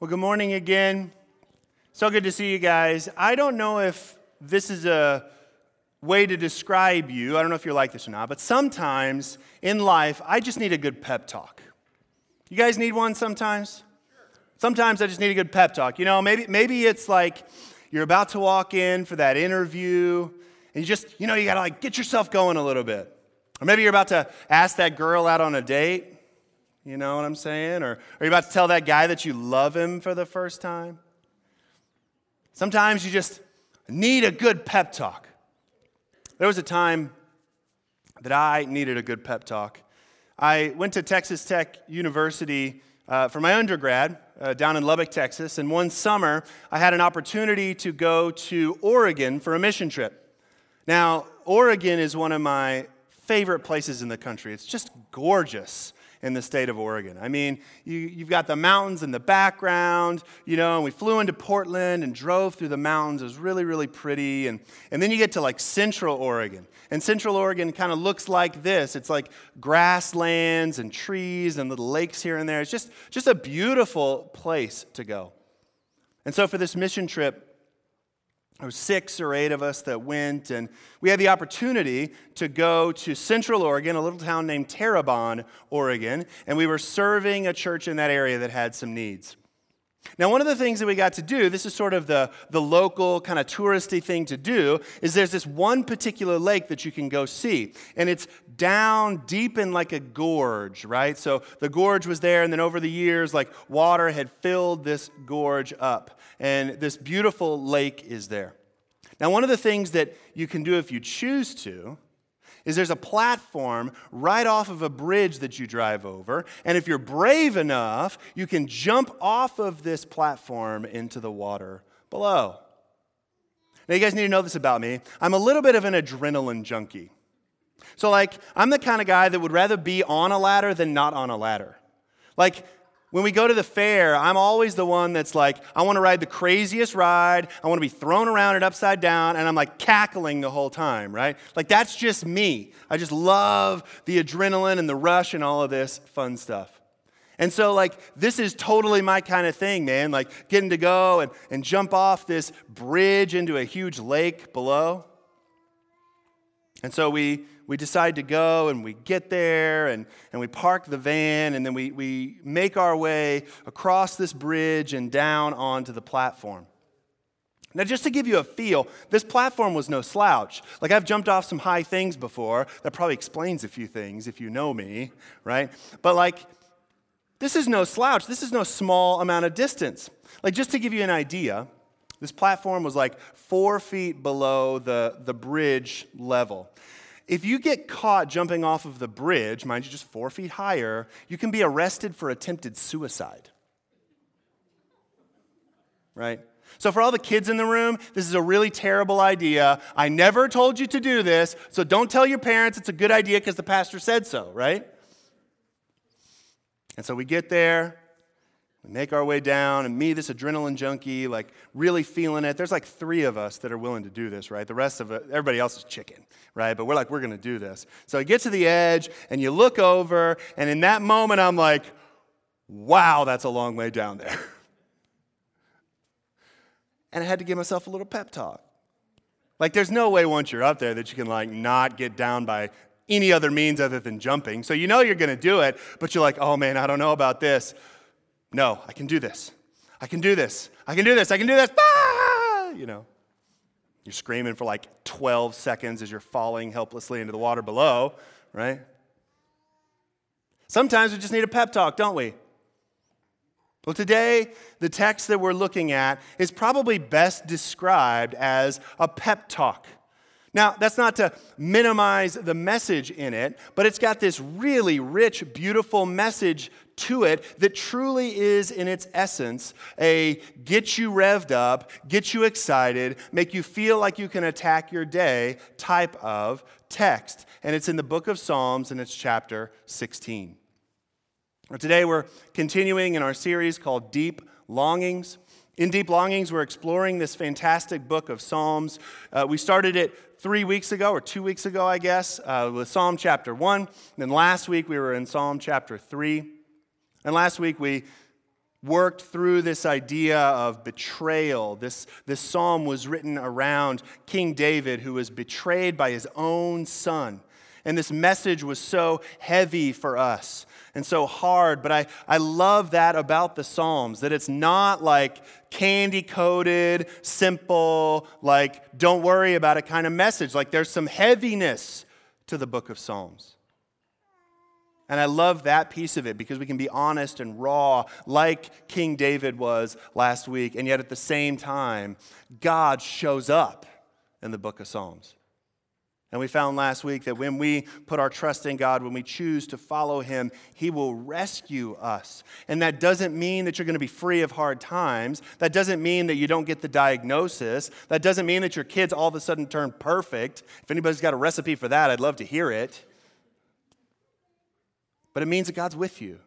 Well, good morning again. So good to see you guys. I don't know if this is a way to describe you. I don't know if you're like this or not, but sometimes in life, I just need a good pep talk. You guys need one sometimes? Sometimes I just need a good pep talk. You know, maybe, maybe it's like you're about to walk in for that interview, and you just, you know, you gotta like get yourself going a little bit. Or maybe you're about to ask that girl out on a date, you know what I'm saying? Or are you about to tell that guy that you love him for the first time? Sometimes you just need a good pep talk. There was a time that I needed a good pep talk. I went to Texas Tech University uh, for my undergrad uh, down in Lubbock, Texas, and one summer I had an opportunity to go to Oregon for a mission trip. Now, Oregon is one of my favorite places in the country. It's just gorgeous in the state of Oregon. I mean, you, have got the mountains in the background, you know, and we flew into Portland and drove through the mountains. It was really, really pretty. And, and then you get to like central Oregon. And central Oregon kind of looks like this it's like grasslands and trees and little lakes here and there. It's just, just a beautiful place to go. And so for this mission trip, there were six or eight of us that went, and we had the opportunity to go to Central Oregon, a little town named Terrebonne, Oregon, and we were serving a church in that area that had some needs. Now, one of the things that we got to do, this is sort of the, the local kind of touristy thing to do, is there's this one particular lake that you can go see. And it's down deep in like a gorge, right? So the gorge was there, and then over the years, like water had filled this gorge up. And this beautiful lake is there. Now, one of the things that you can do if you choose to is there's a platform right off of a bridge that you drive over. And if you're brave enough, you can jump off of this platform into the water below. Now, you guys need to know this about me. I'm a little bit of an adrenaline junkie. So, like, I'm the kind of guy that would rather be on a ladder than not on a ladder. Like, when we go to the fair, I'm always the one that's like, I want to ride the craziest ride. I want to be thrown around and upside down, and I'm like cackling the whole time, right? Like, that's just me. I just love the adrenaline and the rush and all of this fun stuff. And so, like, this is totally my kind of thing, man. Like, getting to go and, and jump off this bridge into a huge lake below. And so we, we decide to go and we get there and, and we park the van and then we, we make our way across this bridge and down onto the platform. Now, just to give you a feel, this platform was no slouch. Like, I've jumped off some high things before. That probably explains a few things if you know me, right? But, like, this is no slouch. This is no small amount of distance. Like, just to give you an idea, this platform was like four feet below the, the bridge level. If you get caught jumping off of the bridge, mind you, just four feet higher, you can be arrested for attempted suicide. Right? So, for all the kids in the room, this is a really terrible idea. I never told you to do this, so don't tell your parents it's a good idea because the pastor said so, right? And so we get there, we make our way down, and me, this adrenaline junkie, like really feeling it. There's like three of us that are willing to do this, right? The rest of it, everybody else is chicken, right? But we're like, we're to do this. So I get to the edge, and you look over, and in that moment, I'm like, wow, that's a long way down there. And I had to give myself a little pep talk. Like, there's no way once you're up there that you can, like, not get down by any other means other than jumping. So you know you're to do it, but you're like, oh man, I don't know about this. No, I can do this. I can do this. I can do this. I can do this. Ah! You know, you're screaming for like 12 seconds as you're falling helplessly into the water below, right? Sometimes we just need a pep talk, don't we? Well, today, the text that we're looking at is probably best described as a pep talk. Now, that's not to minimize the message in it, but it's got this really rich, beautiful message to it that truly is, in its essence, a get you revved up, get you excited, make you feel like you can attack your day type of text. And it's in the book of Psalms, and it's chapter 16. Today, we're continuing in our series called Deep Longings. In Deep Longings, we're exploring this fantastic book of Psalms. Uh, we started it three weeks ago, or two weeks ago, I guess, uh, with Psalm chapter 1. And then last week, we were in Psalm chapter 3. And last week, we worked through this idea of betrayal. This, this psalm was written around King David, who was betrayed by his own son. And this message was so heavy for us and so hard. But I, I love that about the Psalms, that it's not like candy coated, simple, like don't worry about it kind of message. Like there's some heaviness to the book of Psalms. And I love that piece of it because we can be honest and raw, like King David was last week. And yet at the same time, God shows up in the book of Psalms. And we found last week that when we put our trust in God, when we choose to follow Him, He will rescue us. And that doesn't mean that you're going to be free of hard times. That doesn't mean that you don't get the diagnosis. That doesn't mean that your kids all of a sudden turn perfect. If anybody's got a recipe for that, I'd love to hear it. But it means that God's with you.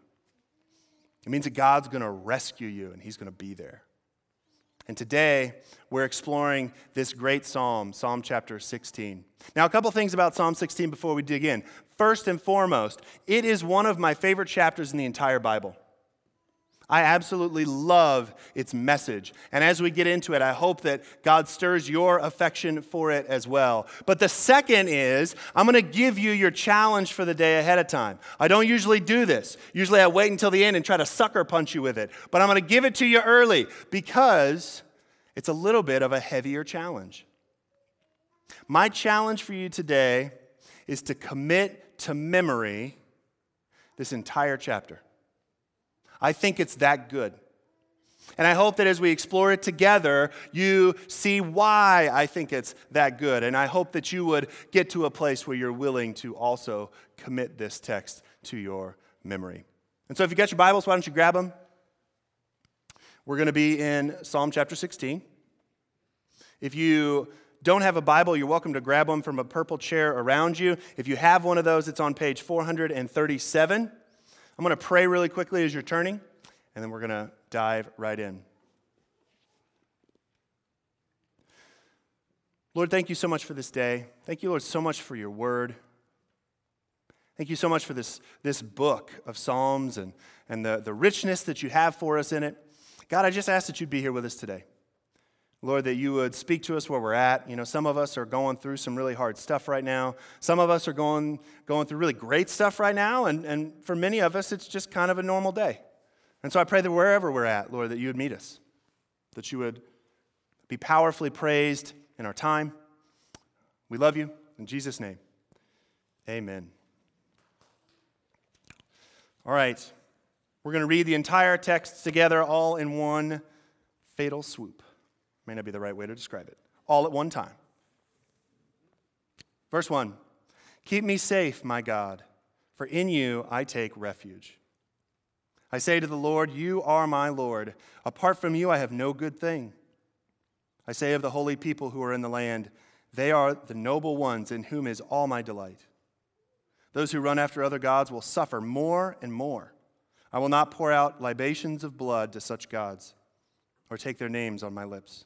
It means that God's going to rescue you and He's going to be there. And today, we're exploring this great psalm, Psalm chapter 16. Now, a couple things about Psalm 16 before we dig in. First and foremost, it is one of my favorite chapters in the entire Bible. I absolutely love its message. And as we get into it, I hope that God stirs your affection for it as well. But the second is, I'm going to give you your challenge for the day ahead of time. I don't usually do this. Usually I wait until the end and try to sucker punch you with it. But I'm going to give it to you early because it's a little bit of a heavier challenge. My challenge for you today is to commit to memory this entire chapter. I think it's that good. And I hope that as we explore it together, you see why I think it's that good. And I hope that you would get to a place where you're willing to also commit this text to your memory. And so if you got your Bibles, why don't you grab them? We're going to be in Psalm chapter 16. If you don't have a Bible, you're welcome to grab one from a purple chair around you. If you have one of those, it's on page 437. I'm going to pray really quickly as you're turning, and then we're going to dive right in. Lord, thank you so much for this day. Thank you, Lord, so much for your word. Thank you so much for this, this book of Psalms and, and the, the richness that you have for us in it. God, I just ask that you'd be here with us today. Lord, that you would speak to us where we're at. You know, some of us are going through some really hard stuff right now. Some of us are going, going through really great stuff right now. And, and for many of us, it's just kind of a normal day. And so I pray that wherever we're at, Lord, that you would meet us, that you would be powerfully praised in our time. We love you. In Jesus' name, amen. All right. We're going to read the entire text together, all in one fatal swoop. May not be the right way to describe it. All at one time. Verse 1 Keep me safe, my God, for in you I take refuge. I say to the Lord, You are my Lord. Apart from you, I have no good thing. I say of the holy people who are in the land, They are the noble ones in whom is all my delight. Those who run after other gods will suffer more and more. I will not pour out libations of blood to such gods or take their names on my lips.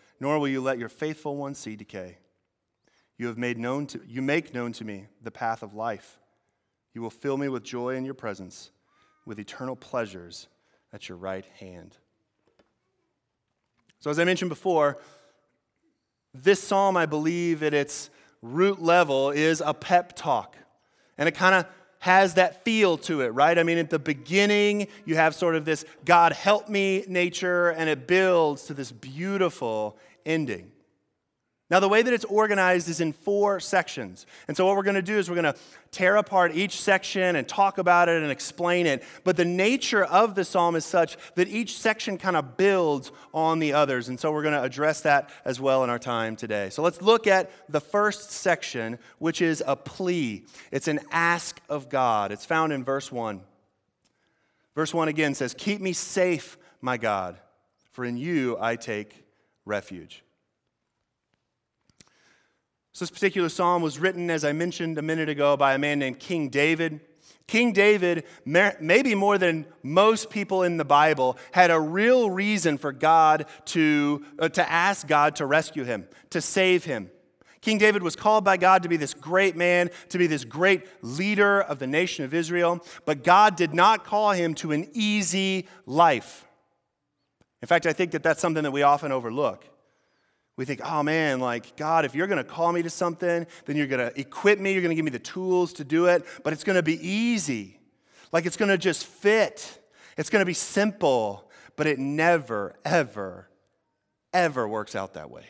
nor will you let your faithful one see decay. You have made known to you make known to me the path of life. You will fill me with joy in your presence, with eternal pleasures at your right hand. So as I mentioned before, this psalm, I believe at its root level, is a pep talk. And it kind of has that feel to it, right? I mean, at the beginning, you have sort of this God help me nature, and it builds to this beautiful ending. Now, the way that it's organized is in four sections. And so, what we're going to do is we're going to tear apart each section and talk about it and explain it. But the nature of the psalm is such that each section kind of builds on the others. And so, we're going to address that as well in our time today. So, let's look at the first section, which is a plea. It's an ask of God. It's found in verse 1. Verse 1 again says, Keep me safe my God, for in you I take refuge. So, this particular psalm was written, as I mentioned a minute ago, by a man named King David. King David, maybe more than most people in the Bible, had a real reason for God to, uh, to ask God to rescue him, to save him. King David was called by God to be this great man, to be this great leader of the nation of Israel, but God did not call him to an easy life. In fact, I think that that's something that we often overlook. We think, oh man, like, God, if you're going to call me to something, then you're going to equip me, you're going to give me the tools to do it, but it's going to be easy. Like, it's going to just fit. It's going to be simple, but it never, ever, ever works out that way.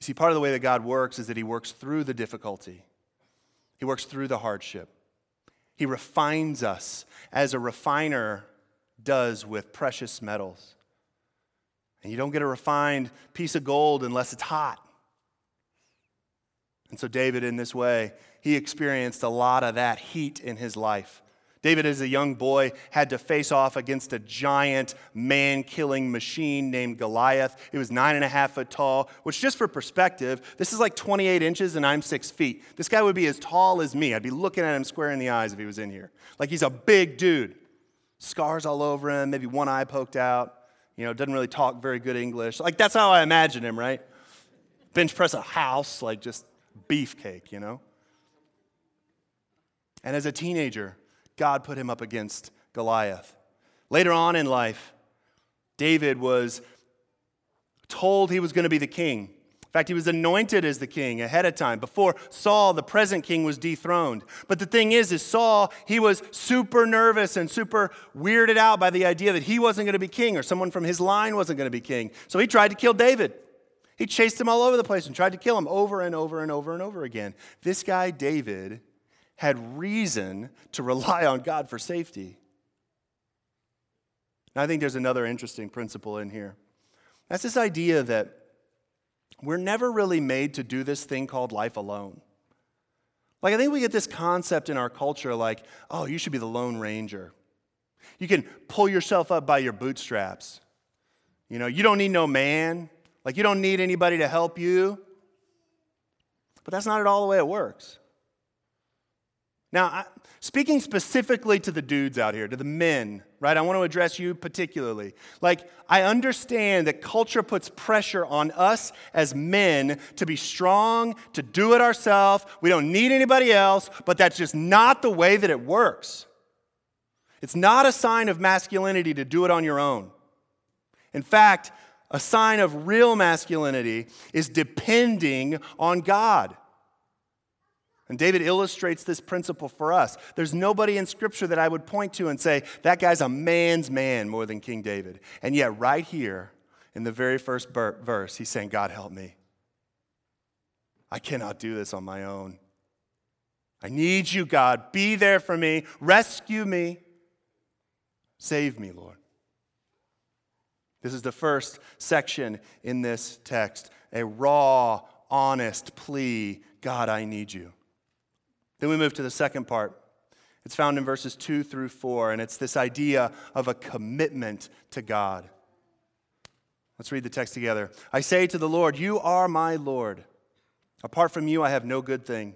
You see, part of the way that God works is that He works through the difficulty, He works through the hardship. He refines us as a refiner does with precious metals. And you don't get a refined piece of gold unless it's hot. And so, David, in this way, he experienced a lot of that heat in his life. David, as a young boy, had to face off against a giant man killing machine named Goliath. It was nine and a half foot tall, which, just for perspective, this is like 28 inches and I'm six feet. This guy would be as tall as me. I'd be looking at him square in the eyes if he was in here. Like he's a big dude. Scars all over him, maybe one eye poked out you know, doesn't really talk very good English. Like, that's how I imagine him, right? Bench press a house, like just beefcake, you know? And as a teenager, God put him up against Goliath. Later on in life, David was told he was going to be the king fact, he was anointed as the king ahead of time before Saul, the present king, was dethroned. But the thing is, is Saul, he was super nervous and super weirded out by the idea that he wasn't going to be king or someone from his line wasn't going to be king. So he tried to kill David. He chased him all over the place and tried to kill him over and over and over and over again. This guy, David, had reason to rely on God for safety. And I think there's another interesting principle in here. That's this idea that we're never really made to do this thing called life alone. Like, I think we get this concept in our culture like, oh, you should be the Lone Ranger. You can pull yourself up by your bootstraps. You know, you don't need no man. Like, you don't need anybody to help you. But that's not at all the way it works. Now, I, speaking specifically to the dudes out here, to the men, right? I want to address you particularly. Like, I understand that culture puts pressure on us as men to be strong, to do it ourselves. We don't need anybody else, but that's just not the way that it works. It's not a sign of masculinity to do it on your own. In fact, a sign of real masculinity is depending on God. And David illustrates this principle for us. There's nobody in Scripture that I would point to and say, that guy's a man's man more than King David. And yet, right here in the very first verse, he's saying, God, help me. I cannot do this on my own. I need you, God. Be there for me. Rescue me. Save me, Lord. This is the first section in this text a raw, honest plea God, I need you. Then we move to the second part. It's found in verses 2 through 4, and it's this idea of a commitment to God. Let's read the text together. I say to the Lord, You are my Lord. Apart from you, I have no good thing.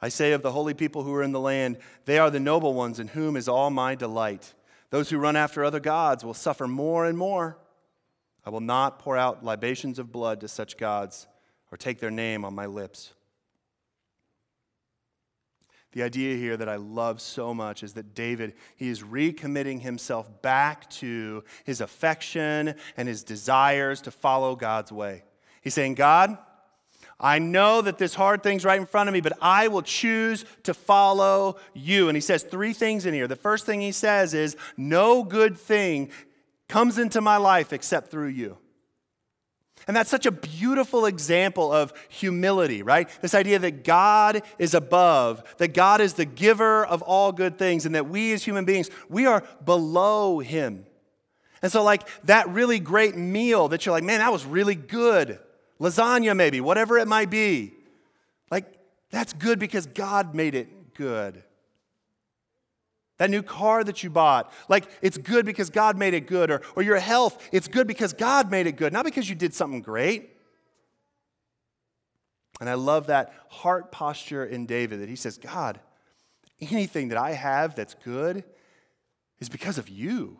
I say of the holy people who are in the land, They are the noble ones in whom is all my delight. Those who run after other gods will suffer more and more. I will not pour out libations of blood to such gods or take their name on my lips. The idea here that I love so much is that David, he is recommitting himself back to his affection and his desires to follow God's way. He's saying, God, I know that this hard thing's right in front of me, but I will choose to follow you. And he says three things in here. The first thing he says is, No good thing comes into my life except through you. And that's such a beautiful example of humility, right? This idea that God is above, that God is the giver of all good things, and that we as human beings, we are below Him. And so, like that really great meal that you're like, man, that was really good, lasagna maybe, whatever it might be, like that's good because God made it good. That new car that you bought, like it's good because God made it good, or, or your health, it's good because God made it good, not because you did something great. And I love that heart posture in David that he says, God, anything that I have that's good is because of you.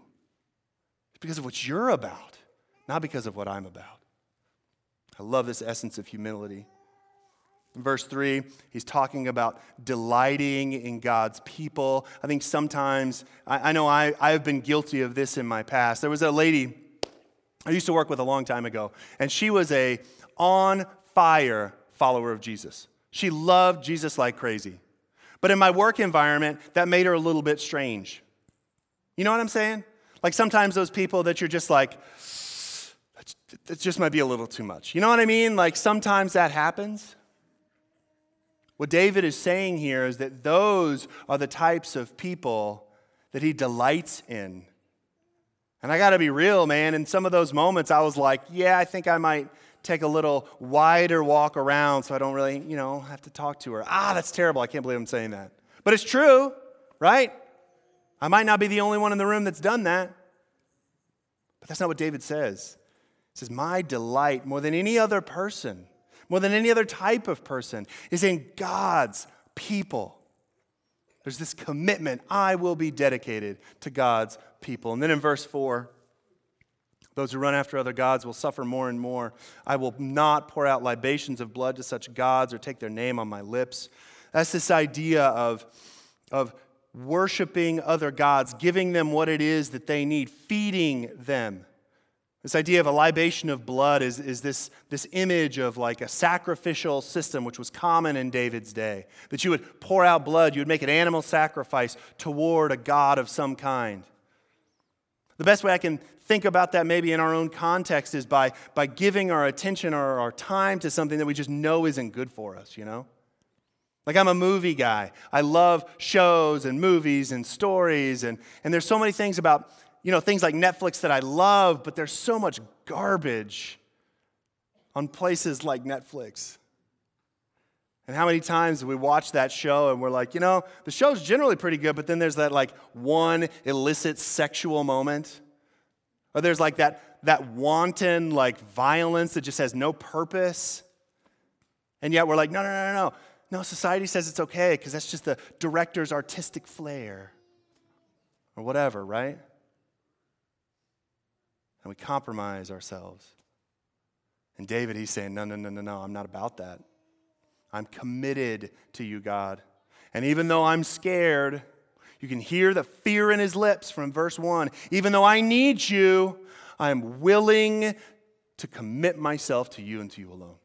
It's because of what you're about, not because of what I'm about. I love this essence of humility. In verse 3, he's talking about delighting in God's people. I think sometimes, I, I know I, I've been guilty of this in my past. There was a lady I used to work with a long time ago, and she was a on fire follower of Jesus. She loved Jesus like crazy. But in my work environment, that made her a little bit strange. You know what I'm saying? Like sometimes those people that you're just like, that just might be a little too much. You know what I mean? Like sometimes that happens. What David is saying here is that those are the types of people that he delights in. And I got to be real, man. In some of those moments, I was like, yeah, I think I might take a little wider walk around so I don't really, you know, have to talk to her. Ah, that's terrible. I can't believe I'm saying that. But it's true, right? I might not be the only one in the room that's done that. But that's not what David says. He says, My delight more than any other person, more than any other type of person, is in God's people. There's this commitment I will be dedicated to God's people. And then in verse 4, those who run after other gods will suffer more and more. I will not pour out libations of blood to such gods or take their name on my lips. That's this idea of, of worshiping other gods, giving them what it is that they need, feeding them. This idea of a libation of blood is, is this, this image of like a sacrificial system, which was common in David's day. That you would pour out blood, you would make an animal sacrifice toward a god of some kind. The best way I can think about that maybe in our own context is by, by giving our attention or our time to something that we just know isn't good for us, you know? Like I'm a movie guy. I love shows and movies and stories and, and there's so many things about, you know, things like Netflix that I love, but there's so much garbage on places like Netflix. And how many times we watch that show and we're like, you know, the show's generally pretty good, but then there's that like one illicit sexual moment or there's like that, that wanton like violence that just has no purpose. And yet we're like, no, no, no, no. No, society says it's okay because that's just the director's artistic flair or whatever, right? And we compromise ourselves. And David, he's saying, no, no, no, no, no, I'm not about that. I'm committed to you, God. And even though I'm scared, you can hear the fear in his lips from verse 1. Even though I need you, I am willing to commit myself to you and to you alone.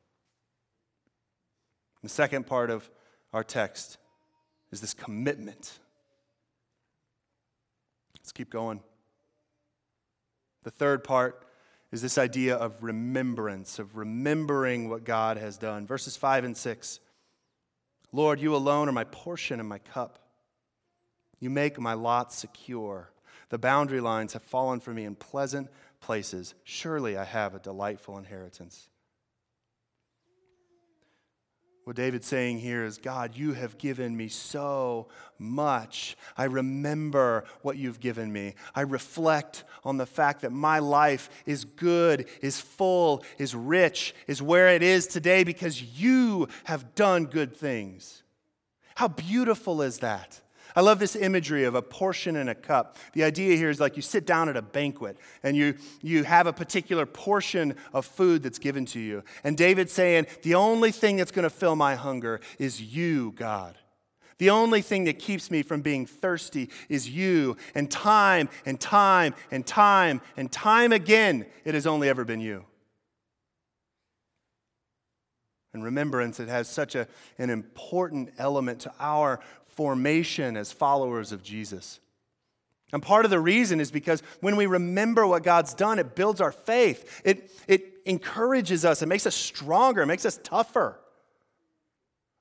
The second part of our text is this commitment. Let's keep going. The third part is this idea of remembrance, of remembering what God has done. Verses 5 and 6. Lord, you alone are my portion and my cup. You make my lot secure. The boundary lines have fallen for me in pleasant places. Surely I have a delightful inheritance. What David's saying here is God, you have given me so much. I remember what you've given me. I reflect on the fact that my life is good, is full, is rich, is where it is today because you have done good things. How beautiful is that? I love this imagery of a portion and a cup. The idea here is like you sit down at a banquet and you, you have a particular portion of food that's given to you. And David's saying, The only thing that's going to fill my hunger is you, God. The only thing that keeps me from being thirsty is you. And time and time and time and time again, it has only ever been you. And remembrance, it has such a, an important element to our formation as followers of Jesus. And part of the reason is because when we remember what God's done, it builds our faith. It, it encourages us, it makes us stronger, it makes us tougher.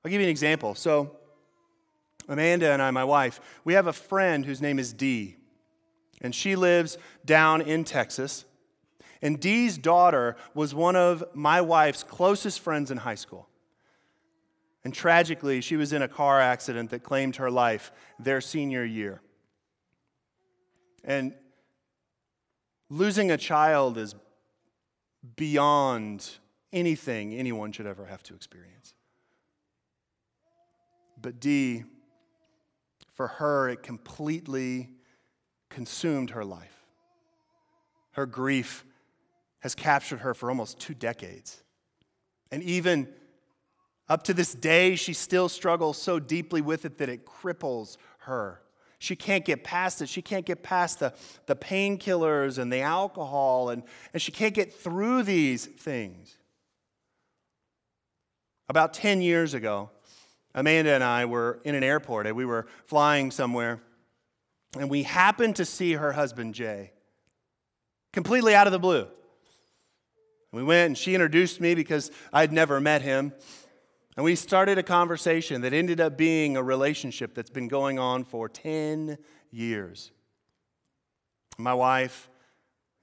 I'll give you an example. So, Amanda and I, my wife, we have a friend whose name is Dee, and she lives down in Texas. And Dee's daughter was one of my wife's closest friends in high school. And tragically, she was in a car accident that claimed her life their senior year. And losing a child is beyond anything anyone should ever have to experience. But Dee, for her, it completely consumed her life. Her grief has captured her for almost two decades. And even up to this day, she still struggles so deeply with it that it cripples her. She can't get past it. She can't get past the, the painkillers and the alcohol, and, and she can't get through these things. About 10 years ago, Amanda and I were in an airport and we were flying somewhere, and we happened to see her husband, Jay, completely out of the blue. We went and she introduced me because I'd never met him. And we started a conversation that ended up being a relationship that's been going on for 10 years. My wife,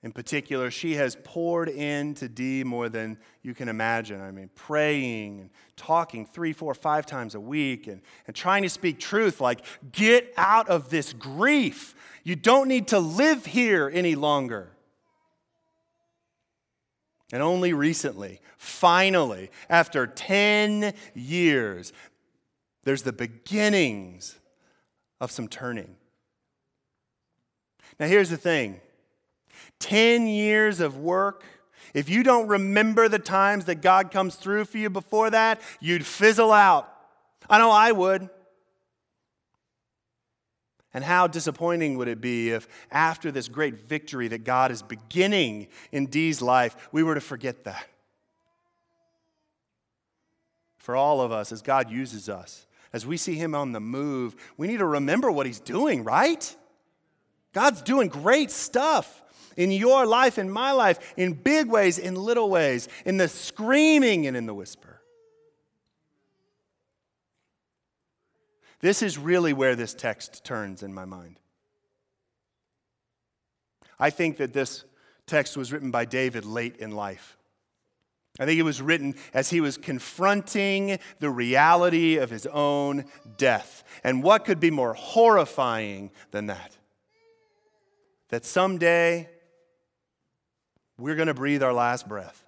in particular, she has poured into Dee more than you can imagine. I mean, praying and talking three, four, five times a week and, and trying to speak truth like, get out of this grief. You don't need to live here any longer. And only recently, finally, after 10 years, there's the beginnings of some turning. Now, here's the thing 10 years of work, if you don't remember the times that God comes through for you before that, you'd fizzle out. I know I would. And how disappointing would it be if, after this great victory that God is beginning in Dee's life, we were to forget that? For all of us, as God uses us, as we see Him on the move, we need to remember what He's doing, right? God's doing great stuff in your life, in my life, in big ways, in little ways, in the screaming and in the whisper. This is really where this text turns in my mind. I think that this text was written by David late in life. I think it was written as he was confronting the reality of his own death. And what could be more horrifying than that? That someday we're going to breathe our last breath.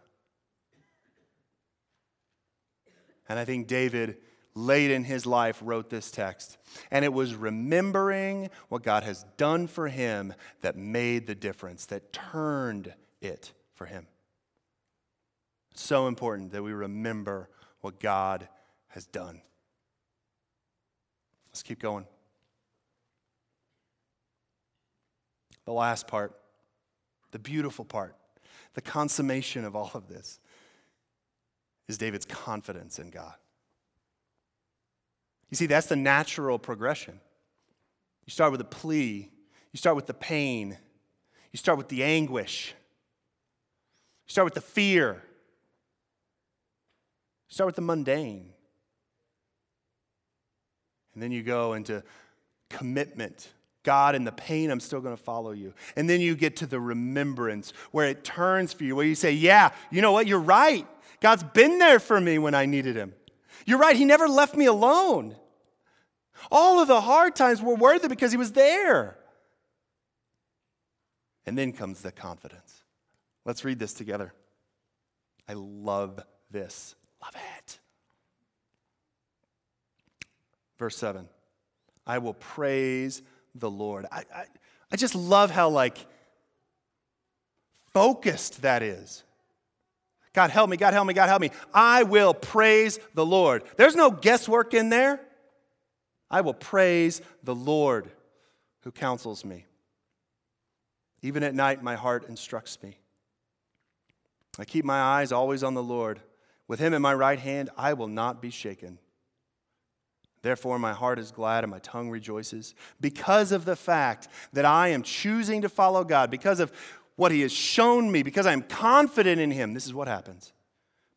And I think David late in his life wrote this text. And it was remembering what God has done for him that made the difference, that turned it for him. So important that we remember what God has done. Let's keep going. The last part, the beautiful part, the consummation of all of this is David's confidence in God. You see, that's the natural progression. You start with a plea, you start with the pain, you start with the anguish, you start with the fear, you start with the mundane. And then you go into commitment. God, in the pain, I'm still going to follow you. And then you get to the remembrance where it turns for you, where you say, Yeah, you know what? You're right. God's been there for me when I needed him. You're right, He never left me alone. All of the hard times were worth it because He was there. And then comes the confidence. Let's read this together. I love this. Love it. Verse 7 I will praise the Lord. I, I, I just love how, like, focused that is. God help me, God help me, God help me. I will praise the Lord. There's no guesswork in there. I will praise the Lord who counsels me. Even at night, my heart instructs me. I keep my eyes always on the Lord. With him in my right hand, I will not be shaken. Therefore, my heart is glad and my tongue rejoices because of the fact that I am choosing to follow God, because of what He has shown me, because I'm confident in Him. This is what happens.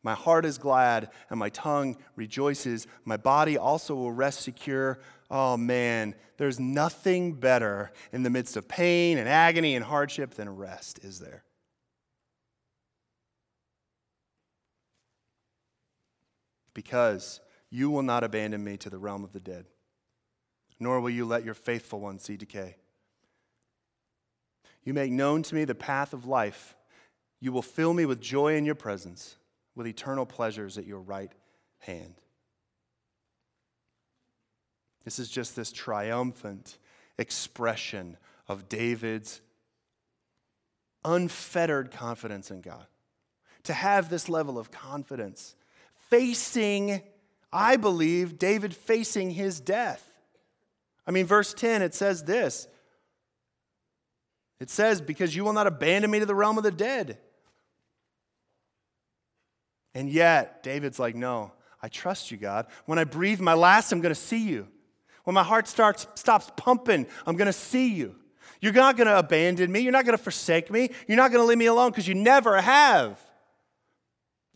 My heart is glad and my tongue rejoices. My body also will rest secure. Oh man, there's nothing better in the midst of pain and agony and hardship than rest, is there? Because you will not abandon me to the realm of the dead, nor will you let your faithful one see decay. You make known to me the path of life. You will fill me with joy in your presence, with eternal pleasures at your right hand. This is just this triumphant expression of David's unfettered confidence in God. To have this level of confidence, facing, I believe, David facing his death. I mean, verse 10, it says this it says, Because you will not abandon me to the realm of the dead. And yet, David's like, No, I trust you, God. When I breathe my last, I'm going to see you. When my heart starts, stops pumping, I'm going to see you. You're not going to abandon me. You're not going to forsake me. You're not going to leave me alone because you never have.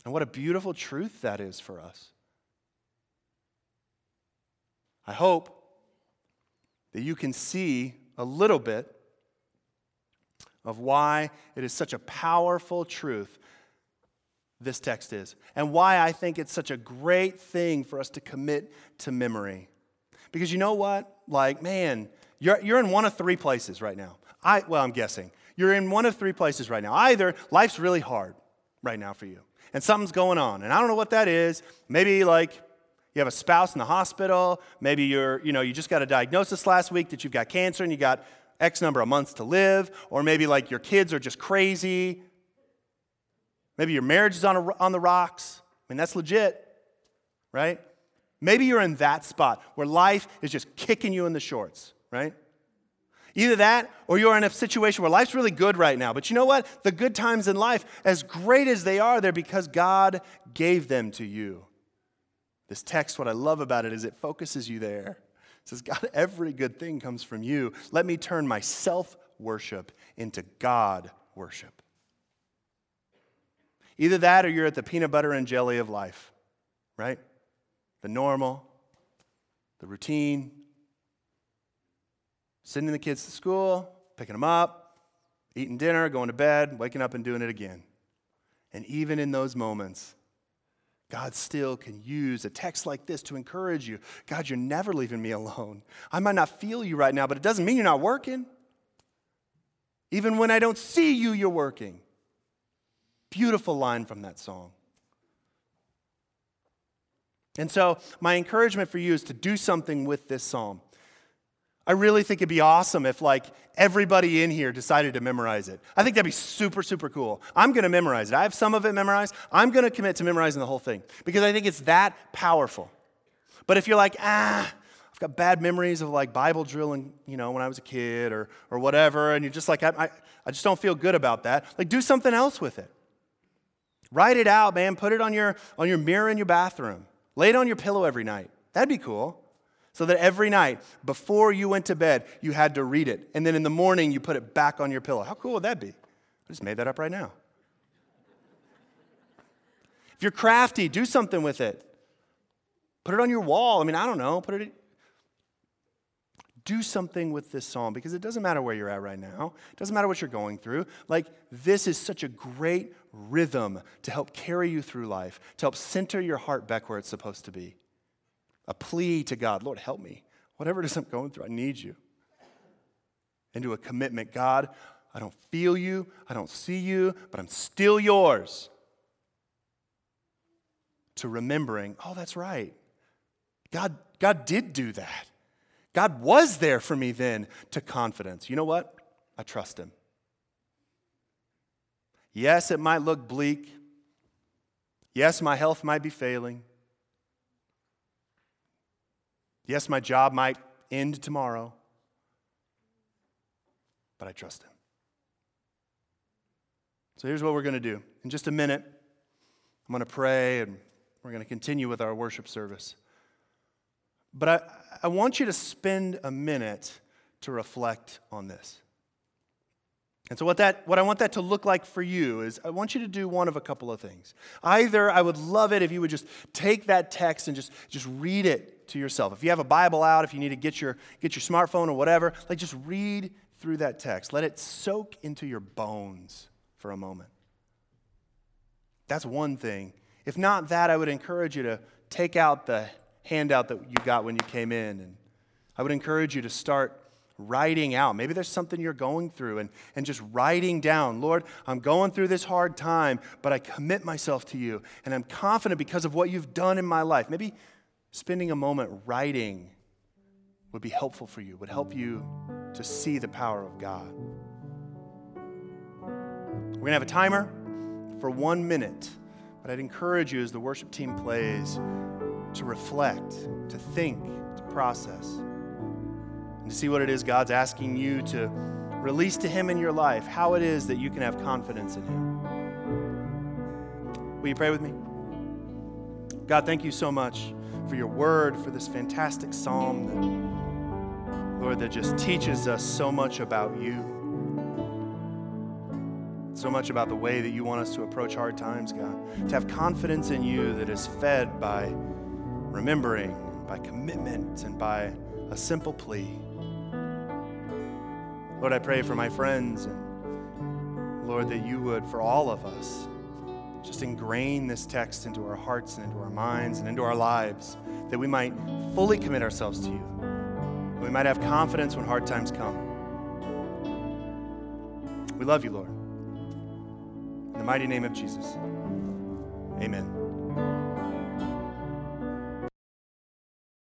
And what a beautiful truth that is for us. I hope that you can see a little bit of why it is such a powerful truth this text is, and why I think it's such a great thing for us to commit to memory. Because you know what? Like, man, you're, you're in one of three places right now. I, well, I'm guessing. You're in one of three places right now. Either life's really hard right now for you, and something's going on, and I don't know what that is. Maybe like you have a spouse in the hospital. Maybe you're, you know, you just got a diagnosis last week that you've got cancer and you got X number of months to live, or maybe like your kids are just crazy. Maybe your marriage is on, a, on the rocks. I mean, that's legit, right? Maybe you're in that spot where life is just kicking you in the shorts, right? Either that or you're in a situation where life's really good right now. But you know what? The good times in life, as great as they are, they're because God gave them to you. This text, what I love about it is it focuses you there says, God, every good thing comes from you. Let me turn my self worship into God worship. Either that or you're at the peanut butter and jelly of life, right? The normal, the routine, sending the kids to school, picking them up, eating dinner, going to bed, waking up and doing it again. And even in those moments, God still can use a text like this to encourage you. God, you're never leaving me alone. I might not feel you right now, but it doesn't mean you're not working. Even when I don't see you, you're working. Beautiful line from that song. And so, my encouragement for you is to do something with this psalm. I really think it'd be awesome if like everybody in here decided to memorize it. I think that'd be super, super cool. I'm gonna memorize it. I have some of it memorized. I'm gonna commit to memorizing the whole thing because I think it's that powerful. But if you're like, ah, I've got bad memories of like Bible drilling, you know, when I was a kid or, or whatever, and you're just like, I, I, I just don't feel good about that, like do something else with it. Write it out, man. Put it on your, on your mirror in your bathroom. Lay it on your pillow every night. That'd be cool. So that every night, before you went to bed, you had to read it. And then in the morning, you put it back on your pillow. How cool would that be? I just made that up right now. If you're crafty, do something with it. Put it on your wall. I mean, I don't know. Put it. Do something with this psalm because it doesn't matter where you're at right now. It doesn't matter what you're going through. Like, this is such a great rhythm to help carry you through life, to help center your heart back where it's supposed to be a plea to God Lord, help me. Whatever it is I'm going through, I need you. Into a commitment God, I don't feel you, I don't see you, but I'm still yours. To remembering, oh, that's right. God, God did do that. God was there for me then to confidence. You know what? I trust Him. Yes, it might look bleak. Yes, my health might be failing. Yes, my job might end tomorrow, but I trust Him. So here's what we're going to do. In just a minute, I'm going to pray and we're going to continue with our worship service. But I, I want you to spend a minute to reflect on this. And so, what, that, what I want that to look like for you is I want you to do one of a couple of things. Either I would love it if you would just take that text and just, just read it to yourself. If you have a Bible out, if you need to get your, get your smartphone or whatever, like just read through that text. Let it soak into your bones for a moment. That's one thing. If not that, I would encourage you to take out the handout that you got when you came in. And I would encourage you to start writing out. Maybe there's something you're going through and, and just writing down, Lord, I'm going through this hard time, but I commit myself to you. And I'm confident because of what you've done in my life. Maybe spending a moment writing would be helpful for you, would help you to see the power of God. We're going to have a timer for one minute, but I'd encourage you as the worship team plays to reflect, to think, to process, and to see what it is God's asking you to release to Him in your life, how it is that you can have confidence in Him. Will you pray with me? God, thank you so much for your word, for this fantastic psalm that, Lord, that just teaches us so much about you, so much about the way that you want us to approach hard times, God. To have confidence in you that is fed by remembering, by commitment, and by a simple plea. Lord, I pray for my friends and Lord, that you would, for all of us, just ingrain this text into our hearts and into our minds and into our lives, that we might fully commit ourselves to you. We might have confidence when hard times come. We love you, Lord. In the mighty name of Jesus. Amen.